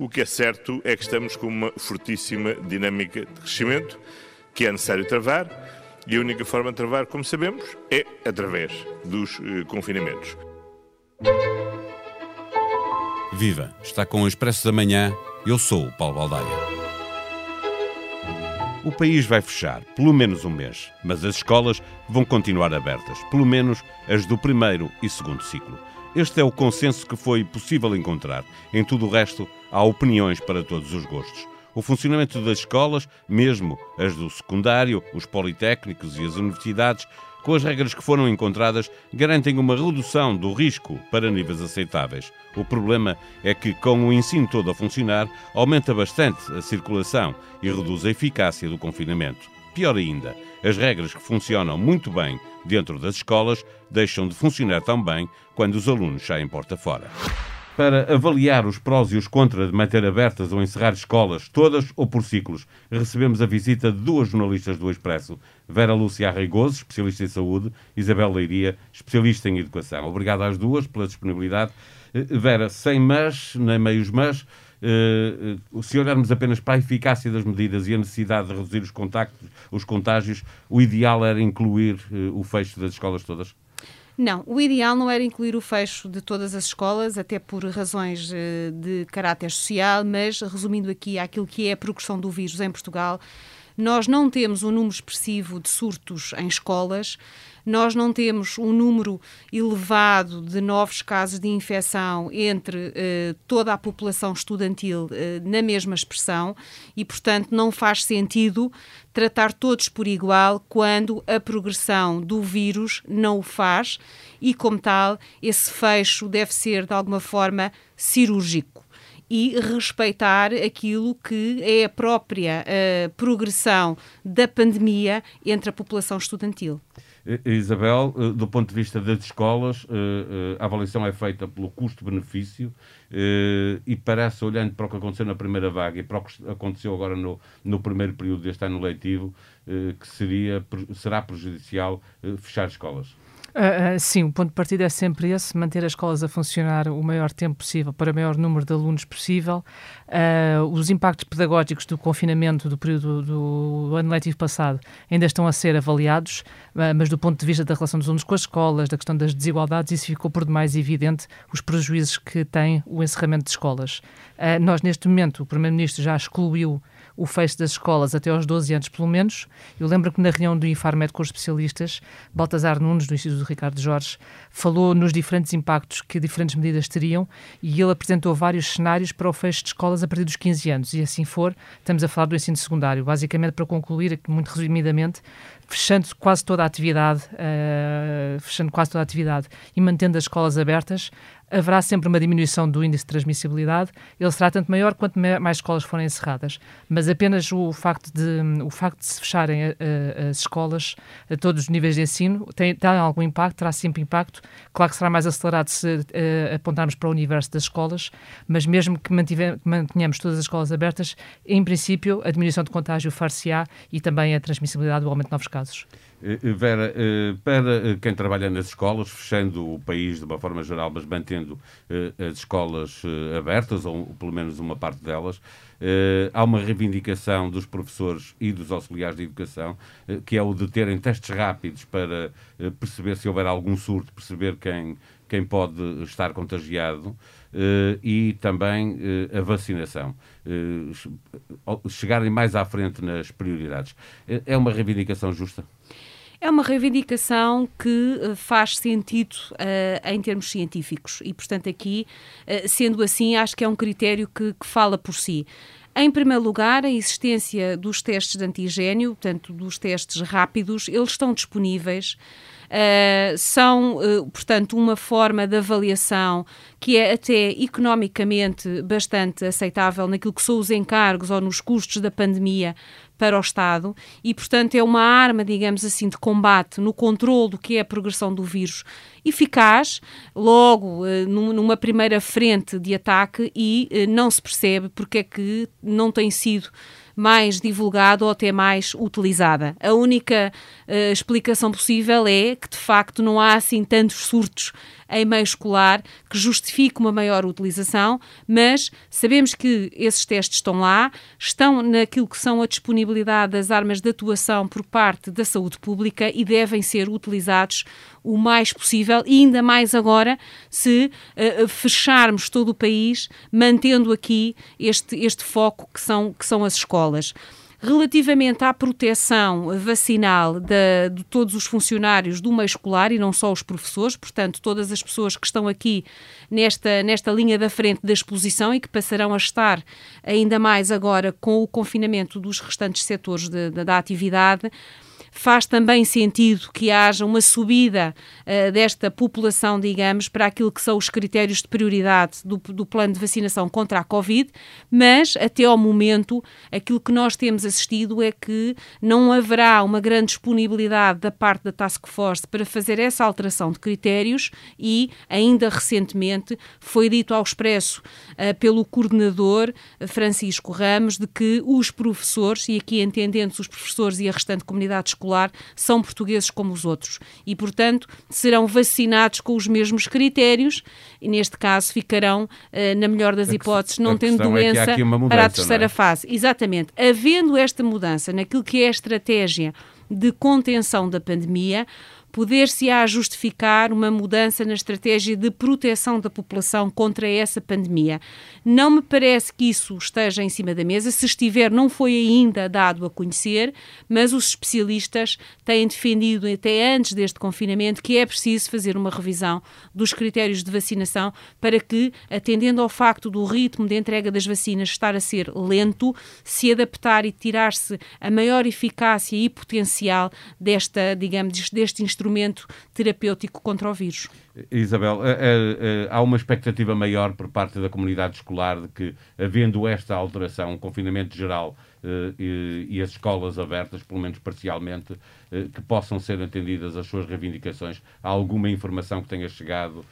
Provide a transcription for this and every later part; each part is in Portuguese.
O que é certo é que estamos com uma fortíssima dinâmica de crescimento que é necessário travar e a única forma de travar, como sabemos, é através dos eh, confinamentos. Viva! Está com o Expresso da Manhã. Eu sou o Paulo Baldaia. O país vai fechar, pelo menos um mês, mas as escolas vão continuar abertas, pelo menos as do primeiro e segundo ciclo. Este é o consenso que foi possível encontrar. Em tudo o resto, há opiniões para todos os gostos. O funcionamento das escolas, mesmo as do secundário, os politécnicos e as universidades, com as regras que foram encontradas, garantem uma redução do risco para níveis aceitáveis. O problema é que, com o ensino todo a funcionar, aumenta bastante a circulação e reduz a eficácia do confinamento. Pior ainda, as regras que funcionam muito bem dentro das escolas deixam de funcionar tão bem quando os alunos saem porta fora para avaliar os prós e os contras de manter abertas ou encerrar escolas, todas ou por ciclos. Recebemos a visita de duas jornalistas do Expresso, Vera Lúcia Arreigoso, especialista em saúde, Isabel Leiria, especialista em educação. Obrigado às duas pela disponibilidade. Eh, Vera, sem mas, nem meios mas, se olharmos apenas para a eficácia das medidas e a necessidade de reduzir os, contactos, os contágios, o ideal era incluir uh, o fecho das escolas todas? Não, o ideal não era incluir o fecho de todas as escolas, até por razões eh, de caráter social, mas resumindo aqui aquilo que é a progressão do vírus em Portugal, nós não temos um número expressivo de surtos em escolas, nós não temos um número elevado de novos casos de infecção entre eh, toda a população estudantil eh, na mesma expressão e, portanto, não faz sentido tratar todos por igual quando a progressão do vírus não o faz e, como tal, esse fecho deve ser de alguma forma cirúrgico e respeitar aquilo que é a própria uh, progressão da pandemia entre a população estudantil. Isabel, eh, do ponto de vista das escolas, eh, a avaliação é feita pelo custo-benefício e parece, olhando para o que aconteceu na primeira vaga e para o que aconteceu agora no, no primeiro período deste ano letivo, que seria, será prejudicial fechar escolas. Uh, uh, sim, o ponto de partida é sempre esse: manter as escolas a funcionar o maior tempo possível para o maior número de alunos possível. Uh, os impactos pedagógicos do confinamento do período do, do ano letivo passado ainda estão a ser avaliados, mas do ponto de vista da relação dos alunos com as escolas, da questão das desigualdades, isso ficou por demais evidente os prejuízos que tem o encerramento de escolas. nós, neste momento, o Primeiro-Ministro já excluiu o fecho das escolas até aos 12 anos, pelo menos. Eu lembro que na reunião do Infarmed com os especialistas, Baltazar Nunes, do Instituto Ricardo Jorge, falou nos diferentes impactos que diferentes medidas teriam e ele apresentou vários cenários para o fecho de escolas a partir dos 15 anos. E assim for, estamos a falar do ensino secundário. Basicamente, para concluir, muito resumidamente, fechando quase toda a atividade, uh, fechando quase toda a atividade e mantendo as escolas abertas, haverá sempre uma diminuição do índice de transmissibilidade. Ele será tanto maior quanto mais escolas forem encerradas. Mas apenas o facto de, o facto de se fecharem a, a, as escolas a todos os níveis de ensino tem, tem algum impacto, terá sempre impacto. Claro que será mais acelerado se apontarmos para o universo das escolas, mas mesmo que, mantive, que mantenhamos todas as escolas abertas, em princípio, a diminuição de contágio far-se-á e também a transmissibilidade, o aumento de novos casos. Eh, eh, Vera, eh, para quem trabalha nas escolas, fechando o país de uma forma geral, mas mantendo as escolas abertas, ou pelo menos uma parte delas, há uma reivindicação dos professores e dos auxiliares de educação, que é o de terem testes rápidos para perceber se houver algum surto, perceber quem, quem pode estar contagiado. e também a vacinação. chegarem mais à frente nas prioridades. é uma reivindicação justa? É uma reivindicação que eh, faz sentido uh, em termos científicos e, portanto, aqui, uh, sendo assim, acho que é um critério que, que fala por si. Em primeiro lugar, a existência dos testes de antigênio, portanto, dos testes rápidos, eles estão disponíveis. Uh, são, uh, portanto, uma forma de avaliação que é até economicamente bastante aceitável naquilo que são os encargos ou nos custos da pandemia para o Estado e, portanto, é uma arma, digamos assim, de combate no controle do que é a progressão do vírus eficaz, logo uh, numa primeira frente de ataque e uh, não se percebe porque é que não tem sido mais divulgada ou até mais utilizada. A única uh, explicação possível é que, de facto, não há assim tantos surtos em meio escolar que justifique uma maior utilização, mas sabemos que esses testes estão lá, estão naquilo que são a disponibilidade das armas de atuação por parte da saúde pública e devem ser utilizados o mais possível e ainda mais agora se uh, fecharmos todo o país, mantendo aqui este, este foco que são, que são as escolas. Relativamente à proteção vacinal de, de, todos os funcionários do meio escolar e não só os professores, portanto, todas as pessoas que estão aqui nesta, nesta linha da frente da exposição e que passarão a estar ainda mais agora com o confinamento dos restantes setores de, de, da atividade faz também sentido que haja uma subida uh, desta população, digamos, para aquilo que são os critérios de prioridade do, do plano de vacinação contra a Covid, mas até ao momento aquilo que nós temos assistido é que não haverá uma grande disponibilidade da parte da Task Force para fazer essa alteração de critérios e, ainda recentemente, foi dito ao expresso uh, pelo coordenador Francisco Ramos de que os professores, e aqui entendendo os professores e a restante comunidade escolar são portugueses como os outros e, portanto, serão vacinados com os mesmos critérios e, neste caso, ficarão, uh, na melhor das hipóteses, não tendo doença é mudança, para a terceira é? fase. Exatamente. Havendo esta mudança naquilo que é a estratégia de contenção da pandemia, poder-se-á justificar uma mudança na estratégia de proteção da população contra essa pandemia. Não me parece que isso esteja em cima da mesa. Se estiver, não foi ainda dado a conhecer, mas os especialistas têm defendido até antes deste confinamento que é preciso fazer uma revisão dos critérios de vacinação para que, atendendo ao facto do ritmo de entrega das vacinas estar a ser lento, se adaptar e tirar-se a maior eficácia e potencial desta, digamos, deste instrumento instrumento terapêutico contra o vírus. Isabel, eh, eh, eh, há uma expectativa maior por parte da comunidade escolar de que, havendo esta alteração, um confinamento geral e as escolas abertas, pelo menos parcialmente, que possam ser atendidas as suas reivindicações. Há alguma informação que tenha chegado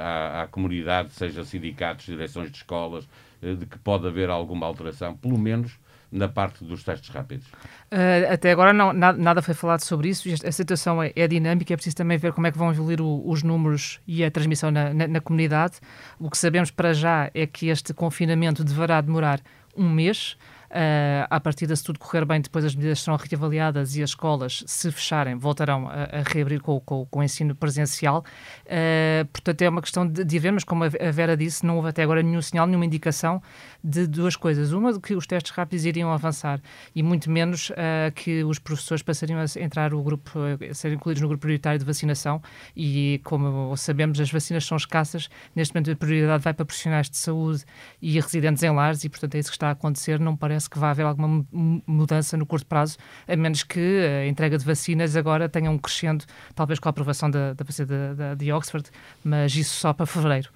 à, à comunidade, seja sindicatos, direções de escolas, de que pode haver alguma alteração, pelo menos na parte dos testes rápidos? Uh, até agora não, nada, nada, foi falado sobre isso. A situação é, é, dinâmica, é preciso também ver como é que vão evoluir o, os números e a transmissão na, na, na comunidade. O que sabemos para já é que este confinamento deverá demorar um mês. Uh, à partida, se tudo correr bem, depois as medidas serão reavaliadas e as escolas, se fecharem, voltarão a, a reabrir com, com, com, o ensino presencial. Uh, portanto, é uma questão de, de ver, mas como a Vera disse, não houve até agora nenhum sinal, nenhuma indicação de duas coisas. Uma, de que os testes rápidos iriam avançar e muito menos uh, que os professores passariam a entrar o grupo, a ser incluídos no grupo prioritário de vacinação e, como sabemos, as vacinas são escassas. Neste momento, a prioridade vai para profissionais de saúde e residentes em lares e, portanto, é isso que está a acontecer. Não parece parece que vai haver alguma mudança no curto prazo, a menos que a entrega de vacinas agora tenha um crescendo, talvez com a aprovação da, da vacina de, de Oxford, mas isso só para fevereiro.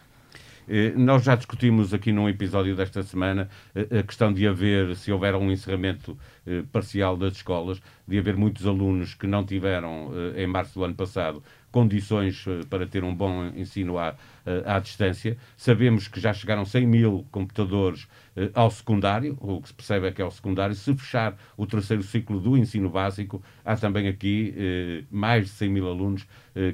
Eh, nós já discutimos aqui num episódio desta semana eh, a questão de haver, se houver um encerramento eh, parcial das escolas, de haver muitos alunos que não tiveram, em março do ano passado, condições para ter um bom ensino à, à distância. Sabemos que já chegaram 100 mil computadores ao secundário, o que se percebe é que é ao secundário, se fechar o terceiro ciclo do ensino básico, há também aqui mais de 100 mil alunos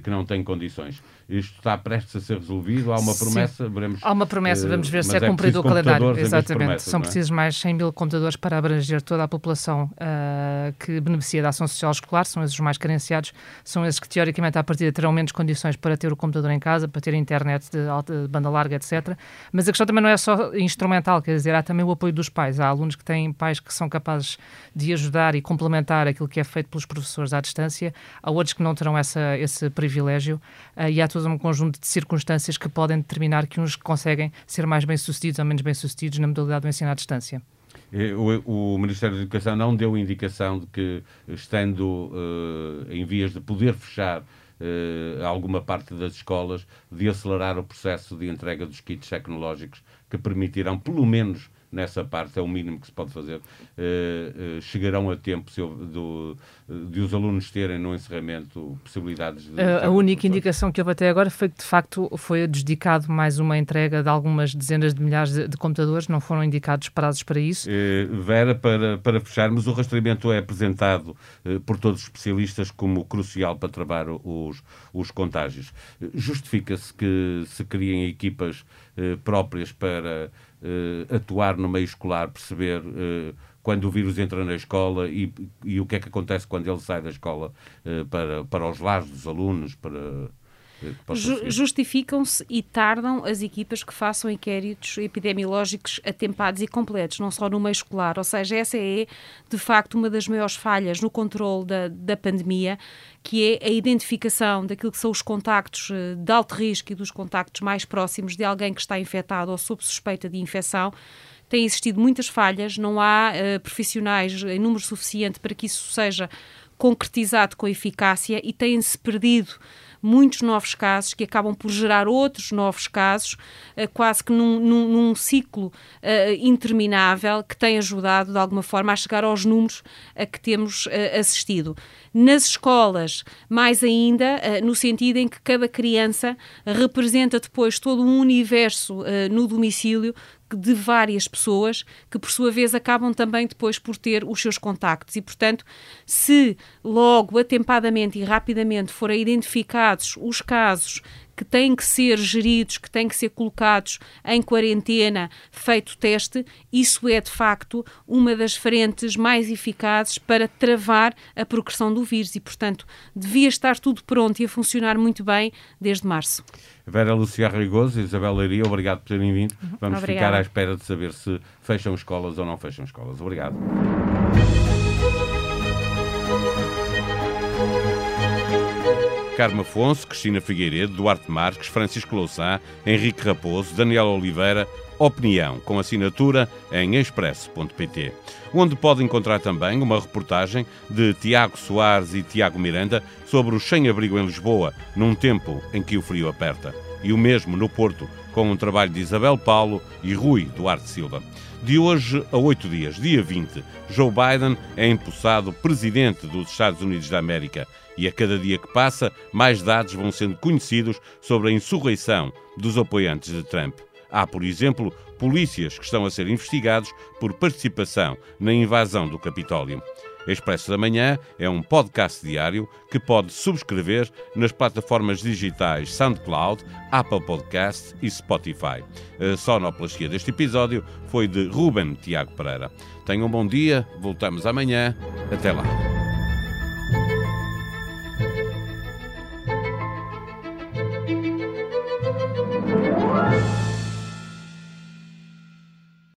que não têm condições. Isto está prestes a ser resolvido, há uma promessa, Sim. veremos. Há uma promessa, vamos ver se é, é cumprido o calendário. Exatamente. São é? precisos mais 100 mil computadores para abranger toda a população uh, que beneficia da ação social escolar, são esses os mais carenciados, são esses que teoricamente à partida terão menos condições para ter o computador em casa, para ter internet de, alta, de banda larga, etc. Mas a questão também não é só instrumental, quer dizer, dizer, há também o apoio dos pais. Há alunos que têm pais que são capazes de ajudar e complementar aquilo que é feito pelos professores à distância, há outros que não terão essa, esse privilégio uh, e há todo um conjunto de circunstâncias que podem determinar que uns conseguem ser mais bem-sucedidos ou menos bem-sucedidos na modalidade do ensino à distância. O, o, Ministério da Educação não deu indicação de que, estando uh, em vias de poder fechar uh, alguma parte das escolas, de acelerar o processo de entrega dos kits tecnológicos que permitirão, pelo menos nessa parte, é o mínimo que se pode fazer. Uh, uh, chegarão a tempo se, do, de os alunos terem no encerramento possibilidades de. A, a única indicação que houve até agora foi que, de facto, foi dedicado mais uma entrega de algumas dezenas de milhares de, de computadores, não foram indicados prazos para isso. Vera, para, para fecharmos, o rastreamento é apresentado por todos os especialistas como crucial para travar os, os contágios. Justifica-se que se criem equipas próprias para uh, atuar no meio escolar, perceber uh, quando o vírus entra na escola e, e, o que é que acontece quando ele sai da escola para, para os lares dos alunos, para Justificam-se e tardam as equipas que façam inquéritos epidemiológicos atempados e completos, não só no meio escolar. Ou seja, essa é, de facto, uma das maiores falhas no controle da, da pandemia, que é a identificação daquilo que são os contactos eh, de alto risco e dos contactos mais próximos de alguém que está infectado ou sob suspeita de infecção têm existido muitas falhas, não há uh, profissionais em número suficiente para que isso seja concretizado com eficácia e têm-se perdido muitos novos casos que acabam por gerar outros novos casos, uh, quase que num, num, num ciclo uh, interminável que tem ajudado de alguma forma a chegar aos números a que temos uh, assistido. Nas escolas, mais ainda, no sentido em que cada criança representa depois todo um universo no domicílio de várias pessoas que, por sua vez, acabam também depois por ter os seus contactos. E, portanto, se logo, atempadamente e rapidamente forem identificados os casos que têm que ser geridos, que têm que ser colocados em quarentena, feito teste, isso é de facto uma das frentes mais eficazes para travar a progressão do vírus e, portanto, devia estar tudo pronto e a funcionar muito bem desde março. Vera Lucia Rigoso e Isabel Leiria, obrigado por terem vindo. Vamos Obrigada. ficar à espera de saber se fecham escolas ou não fecham escolas. Obrigado. Carmo Afonso, Cristina Figueiredo, Duarte Marques, Francisco Louçã, Henrique Raposo, Daniel Oliveira, Opinião, com assinatura em expresso.pt, onde pode encontrar também uma reportagem de Tiago Soares e Tiago Miranda sobre o sem-abrigo em Lisboa, num tempo em que o frio aperta. E o mesmo no Porto, com um trabalho de Isabel Paulo e Rui Duarte Silva. De hoje a oito dias, dia 20, Joe Biden é empossado presidente dos Estados Unidos da América e a cada dia que passa, mais dados vão sendo conhecidos sobre a insurreição dos apoiantes de Trump. Há, por exemplo, polícias que estão a ser investigados por participação na invasão do Capitólio. Expresso da Manhã é um podcast diário que pode subscrever nas plataformas digitais SoundCloud, Apple Podcast e Spotify. A sonoplastia deste episódio foi de Ruben Tiago Pereira. Tenham um bom dia, voltamos amanhã. Até lá.